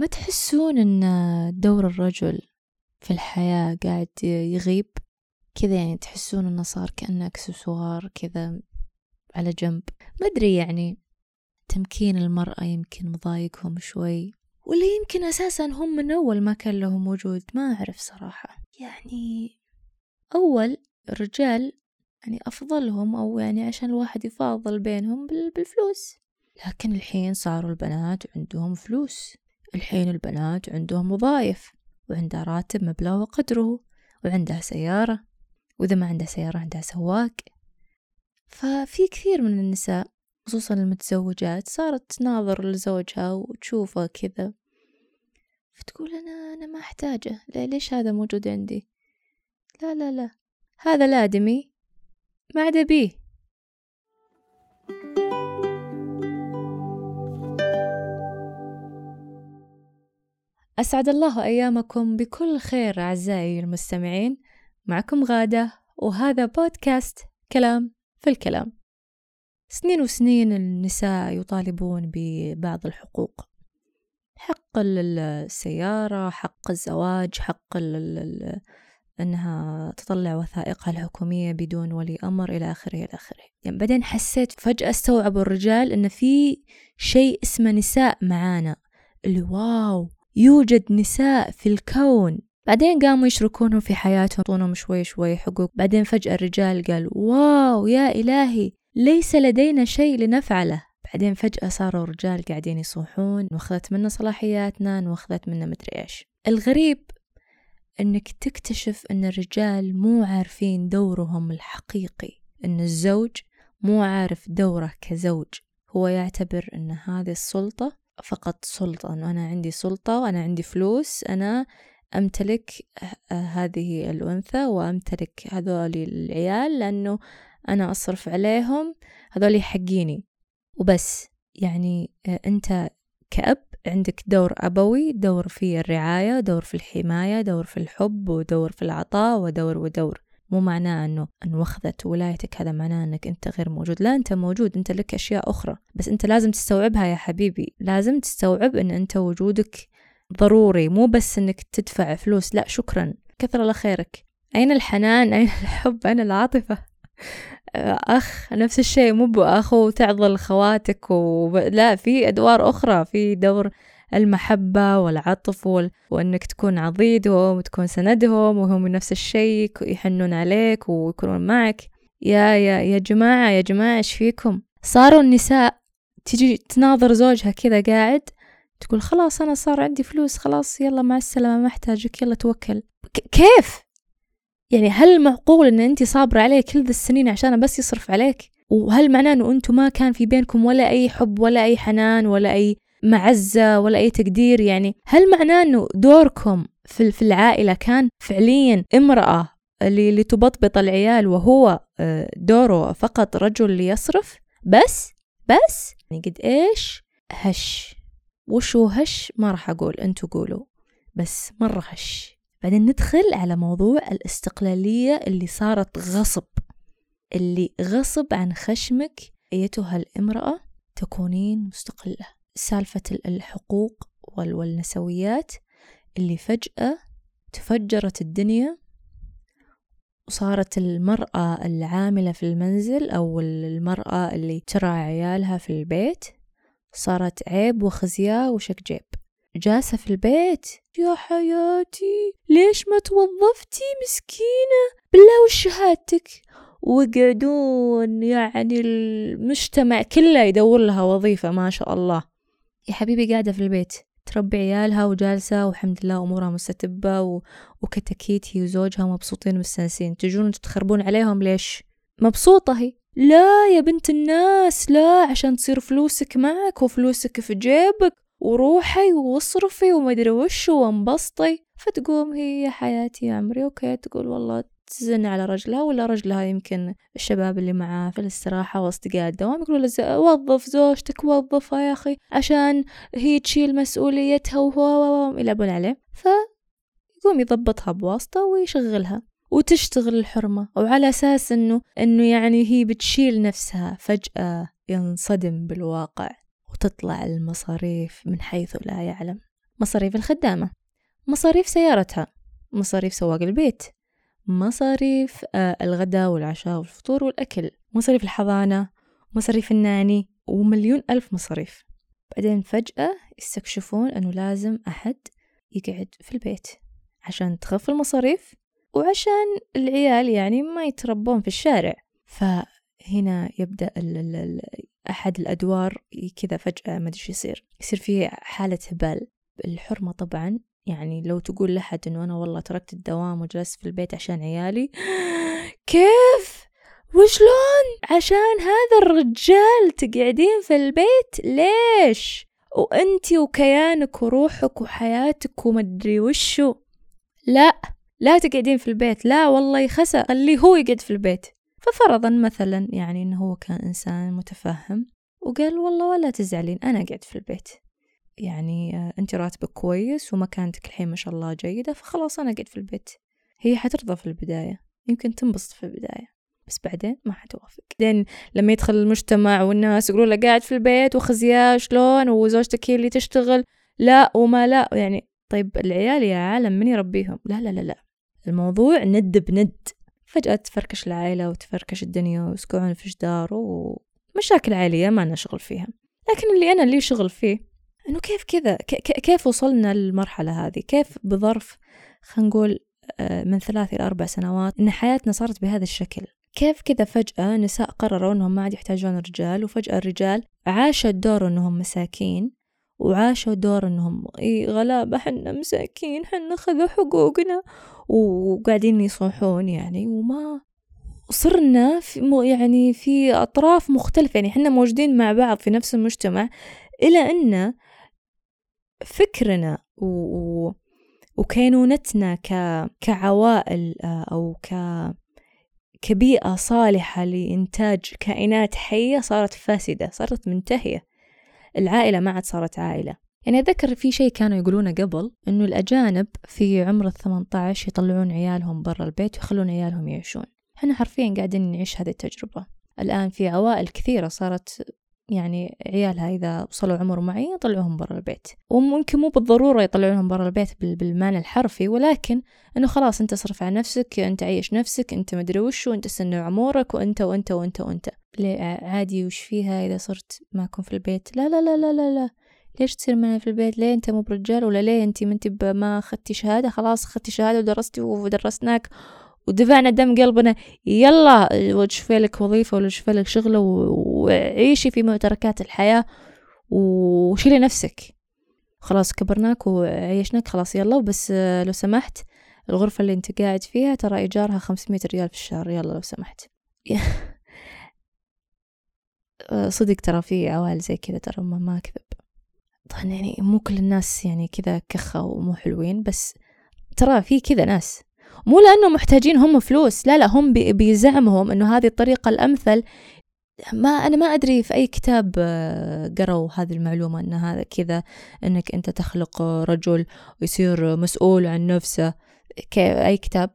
ما تحسون أن دور الرجل في الحياة قاعد يغيب؟ كذا يعني تحسون أنه صار كأنه أكسسوار كذا على جنب. ما أدري يعني تمكين المرأة يمكن مضايقهم شوي ولا يمكن أساسا هم من أول ما كان لهم وجود ما أعرف صراحة. يعني أول الرجال يعني أفضلهم أو يعني عشان الواحد يفاضل بينهم بالفلوس. لكن الحين صاروا البنات عندهم فلوس. الحين البنات عندهم وظائف وعندها راتب مبلغ وقدره وعندها سيارة وإذا ما عندها سيارة عندها سواق. ففي كثير من النساء خصوصا المتزوجات صارت تناظر لزوجها وتشوفه كذا. فتقول أنا أنا ما أحتاجه. ليش هذا موجود عندي؟ لا لا لا. هذا الآدمي ما عاد أبيه. أسعد الله أيامكم بكل خير أعزائي المستمعين. معكم غادة وهذا بودكاست كلام في الكلام. سنين وسنين النساء يطالبون ببعض الحقوق. حق السيارة حق الزواج حق أنها تطلع وثائقها الحكومية بدون ولي أمر إلى آخره إلى آخره. يعني بعدين حسيت فجأة استوعبوا الرجال أن في شيء اسمه نساء معانا. اللي واو! يوجد نساء في الكون. بعدين قاموا يشركونهم في حياتهم. يعطونهم شوي شوي حقوق. بعدين فجأة الرجال قال واو يا إلهي ليس لدينا شيء لنفعله. بعدين فجأة صاروا الرجال قاعدين يصوحون واخذت منا صلاحياتنا واخذت منا مدري إيش. الغريب أنك تكتشف أن الرجال مو عارفين دورهم الحقيقي. أن الزوج مو عارف دوره كزوج. هو يعتبر أن هذه السلطة فقط سلطة أنه أنا عندي سلطة وأنا عندي فلوس أنا أمتلك هذه الأنثى وأمتلك هذول العيال لأنه أنا أصرف عليهم هذول حقيني. وبس يعني أنت كأب عندك دور أبوي دور في الرعاية دور في الحماية دور في الحب ودور في العطاء ودور ودور. مو معناه أنه أن وخذت ولايتك هذا معناه أنك أنت غير موجود. لا أنت موجود أنت لك أشياء أخرى. بس أنت لازم تستوعبها يا حبيبي. لازم تستوعب أن أنت وجودك ضروري مو بس أنك تدفع فلوس. لا شكرا. كثر الله خيرك. أين الحنان؟ أين الحب؟ أين العاطفة؟ أخ نفس الشيء. مو بأخو تعضل خواتك و... لا في أدوار أخرى في دور المحبة والعطف وال... وأنك تكون عضيدهم وتكون سندهم وهم نفس الشيء يحنون عليك ويكونون معك. يا يا يا جماعة يا جماعة إيش فيكم؟ صاروا النساء تجي تناظر زوجها كذا قاعد تقول خلاص أنا صار عندي فلوس خلاص يلا مع السلامة ما أحتاجك يلا توكل. كيف؟ يعني هل معقول إن انت صابرة عليه كل ذا السنين عشان بس يصرف عليك؟ وهل معناه إنه أنتم ما كان في بينكم ولا أي حب ولا أي حنان ولا أي معزة ولا أي تقدير يعني هل معناه إنه دوركم في العائلة كان فعليا امرأة اللي, تبطبط العيال وهو آه، دوره فقط رجل ليصرف؟ بس؟ بس؟ يعني قد إيش؟ هش. وشو هش؟ ما راح أقول انتو قولوا. بس مرة هش. بعدين ندخل على موضوع الاستقلالية اللي صارت غصب. اللي غصب عن خشمك أيتها الامرأة تكونين مستقلة. سالفة الحقوق والنسويات اللي فجأة تفجرت الدنيا وصارت المرأة العاملة في المنزل أو المرأة اللي ترعى عيالها في البيت صارت عيب وخزياء وشك جيب. جالسة في البيت يا حياتي ليش ما توظفتي مسكينة؟ بالله وش شهادتك وقعدون يعني المجتمع كله يدور لها وظيفة ما شاء الله. يا حبيبي قاعدة في البيت تربي عيالها وجالسة والحمد لله أمورها مستتبة و... وكتكيت هي وزوجها مبسوطين ومستانسين تجون تخربون عليهم ليش؟ مبسوطة هي. لا يا بنت الناس لا عشان تصير فلوسك معك وفلوسك في جيبك وروحي واصرفي ومدري وش وانبسطي. فتقوم هي يا حياتي يا عمري أوكي تقول والله تزن على رجلها ولا رجلها يمكن الشباب اللي معاه في الاستراحة واصدقاء الدوام يقولوا له وظف زوجتك وظفها يا أخي عشان هي تشيل مسؤوليتها وهو يلعبون عليه. فيقوم يضبطها بواسطة ويشغلها وتشتغل الحرمة. وعلى أساس إنه إنه يعني هي بتشيل نفسها فجأة ينصدم بالواقع وتطلع المصاريف من حيث لا يعلم. مصاريف الخدامة مصاريف سيارتها مصاريف سواق البيت. مصاريف آه، الغداء والعشاء والفطور والأكل مصاريف الحضانة مصاريف الناني ومليون ألف مصاريف. بعدين فجأة يستكشفون أنه لازم أحد يقعد في البيت عشان تخف المصاريف وعشان العيال يعني ما يتربون في الشارع. فهنا يبدأ ال ال ال أحد الأدوار كذا فجأة ما أدري يصير. يصير في حالة هبال. الحرمة طبعا يعني لو تقول لحد إنه أنا والله تركت الدوام وجلست في البيت عشان عيالي كيف؟ وشلون؟ عشان هذا الرجال تقعدين في البيت؟ ليش؟ وانتي وكيانك وروحك وحياتك ومدري وشو؟ لا لا تقعدين في البيت. لا والله يخسى خليه هو يقعد في البيت. ففرضا مثلا يعني إنه هو كان إنسان متفهم وقال والله ولا تزعلين أنا قاعد في البيت. يعني آه، انت راتبك كويس ومكانتك الحين ما شاء الله جيدة فخلاص أنا قاعد في البيت. هي حترضى في البداية يمكن تنبسط في البداية بس بعدين ما حتوافق. بعدين لما يدخل المجتمع والناس يقولوا له قاعد في البيت وخزياه شلون وزوجتك هي اللي تشتغل؟ لا وما لا يعني طيب العيال يا عالم من يربيهم؟ لا لا لا لا. الموضوع ند بند. فجأة تفركش العائلة وتفركش الدنيا ويسكعون في جدار ومشاكل عائلية ما لنا شغل فيها. لكن اللي أنا اللي شغل فيه إنه كيف كذا؟ كيف وصلنا للمرحلة هذه؟ كيف بظرف خلينا نقول آه، من ثلاث إلى أربع سنوات إن حياتنا صارت بهذا الشكل؟ كيف كذا فجأة نساء قرروا إنهم ما عاد يحتاجون رجال وفجأة الرجال عاشوا الدور إنهم مساكين وعاشوا دور إنهم غلابة حنا مساكين حنا خذوا حقوقنا. وقاعدين يصوحون يعني وما صرنا في يعني في أطراف مختلفة يعني حنا موجودين مع بعض في نفس المجتمع إلى أن فكرنا و... وكينونتنا ك... كعوائل آه، أو ك... كبيئة صالحة لإنتاج كائنات حية صارت فاسدة صارت منتهية. العائلة ما عاد صارت عائلة. يعني أذكر في شيء كانوا يقولونه قبل إنه الأجانب في عمر الثمانية يطلعون عيالهم برا البيت ويخلون عيالهم يعيشون. إحنا حرفيا قاعدين نعيش هذه التجربة. الآن في عوائل كثيرة صارت يعني عيالها إذا وصلوا عمر معين يطلعوهم برا البيت. وممكن مو بالضرورة يطلعونهم برا البيت بالمعنى الحرفي ولكن إنه خلاص أنت صرف على نفسك أنت عيش نفسك أنت مدري وش وأنت سن عمرك وأنت وأنت وأنت وأنت. عادي وش فيها إذا صرت معكم في البيت؟ لا لا لا لا لا, لا. ليش تصير معي في البيت؟ ليه أنت مو برجال؟ ولا ليه أنت ما أنت ما أخذتي شهادة؟ خلاص أخذتي شهادة ودرستي ودرسناك ودفعنا دم قلبنا. يلا شوفي لك وظيفة ولا شوفي لك شغلة وعيشي في معتركات الحياة وشيلي نفسك. خلاص كبرناك وعيشناك خلاص يلا. وبس لو سمحت الغرفة اللي انت قاعد فيها ترى إيجارها خمسمية ريال في الشهر. يلا لو سمحت. صدق ترى في عوائل زي كذا ترى ما أكذب طبعا يعني مو كل الناس يعني كذا كخة ومو حلوين بس ترى في كذا ناس. مو لأنه محتاجين هم فلوس لا لا هم بزعمهم أنه هذه الطريقة الأمثل ما أنا ما أدري في أي كتاب آه، قروا هذه المعلومة أن هذا كذا أنك أنت تخلق رجل ويصير مسؤول عن نفسه. أي كتاب؟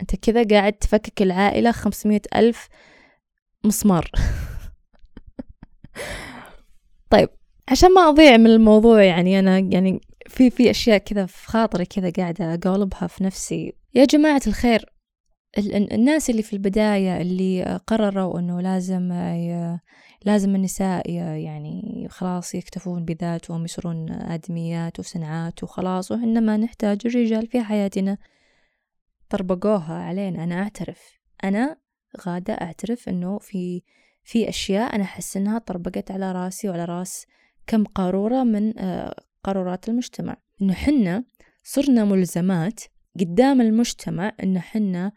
أنت كذا قاعد تفكك العائلة خمسمية ألف مسمار. طيب عشان ما أضيع من الموضوع يعني أنا يعني في في أشياء كذا في خاطري كذا قاعدة أقولبها في نفسي. يا جماعة الخير الناس اللي في البداية اللي قرروا أنه لازم لازم النساء يعني خلاص يكتفون بذاتهم يصيرون آدميات وصنعات وخلاص وإحنا ما نحتاج الرجال في حياتنا. طربقوها علينا. أنا أعترف. أنا غادة أعترف أنه في في أشياء أنا أحس أنها طربقت على رأسي وعلى رأس كم قارورة من آه، قارورات المجتمع. إنه حنا صرنا ملزمات قدام المجتمع إن حنا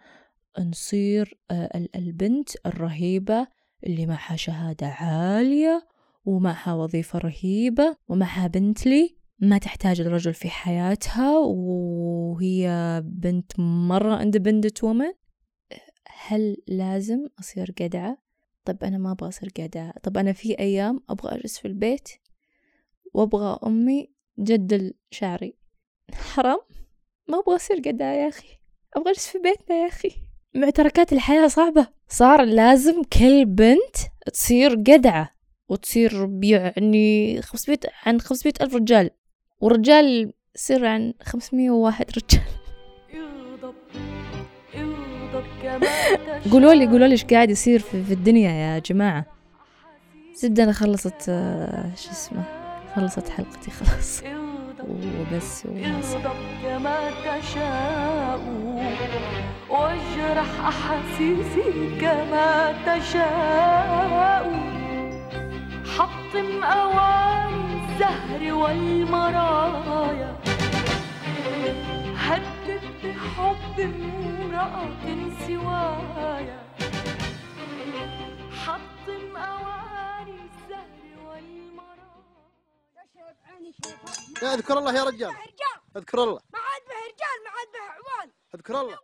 نصير آه، البنت الرهيبة اللي معها شهادة عالية ومعها وظيفة رهيبة ومعها بنتلي ما تحتاج الرجل في حياتها وهي بنت مرة اندبندنت وومن هل لازم أصير قدعة؟ طب أنا ما أبغى أصير قدعة. طب أنا في أيام أبغى أجلس في البيت وأبغى أمي جدل شعري حرام. ما أبغى أصير قدها يا أخي. أبغى أجلس في بيتنا يا أخي. معتركات الحياة صعبة. صار لازم كل بنت تصير قدعة وتصير يعني خمسمية عن خمسمية ألف رجال. والرجال يصير عن خمسمية وواحد رجال. قولوا لي قولوا لي إيش قاعد يصير في, في الدنيا يا جماعة؟ زبدة أنا خلصت آه، شو اسمه خلصت حلقتي خلاص. وبس اغضب كما تشاء. واجرح أحاسيسي كما تشاء. حطم أواني الزهر والمرايا. هدد بحب امرأة سوايا. حطم أواني الزهر والمرايا. يا أذكر الله يا رجال. رجال. أذكر الله. ما عاد به رجال ما عاد به عوال. أذكر الله.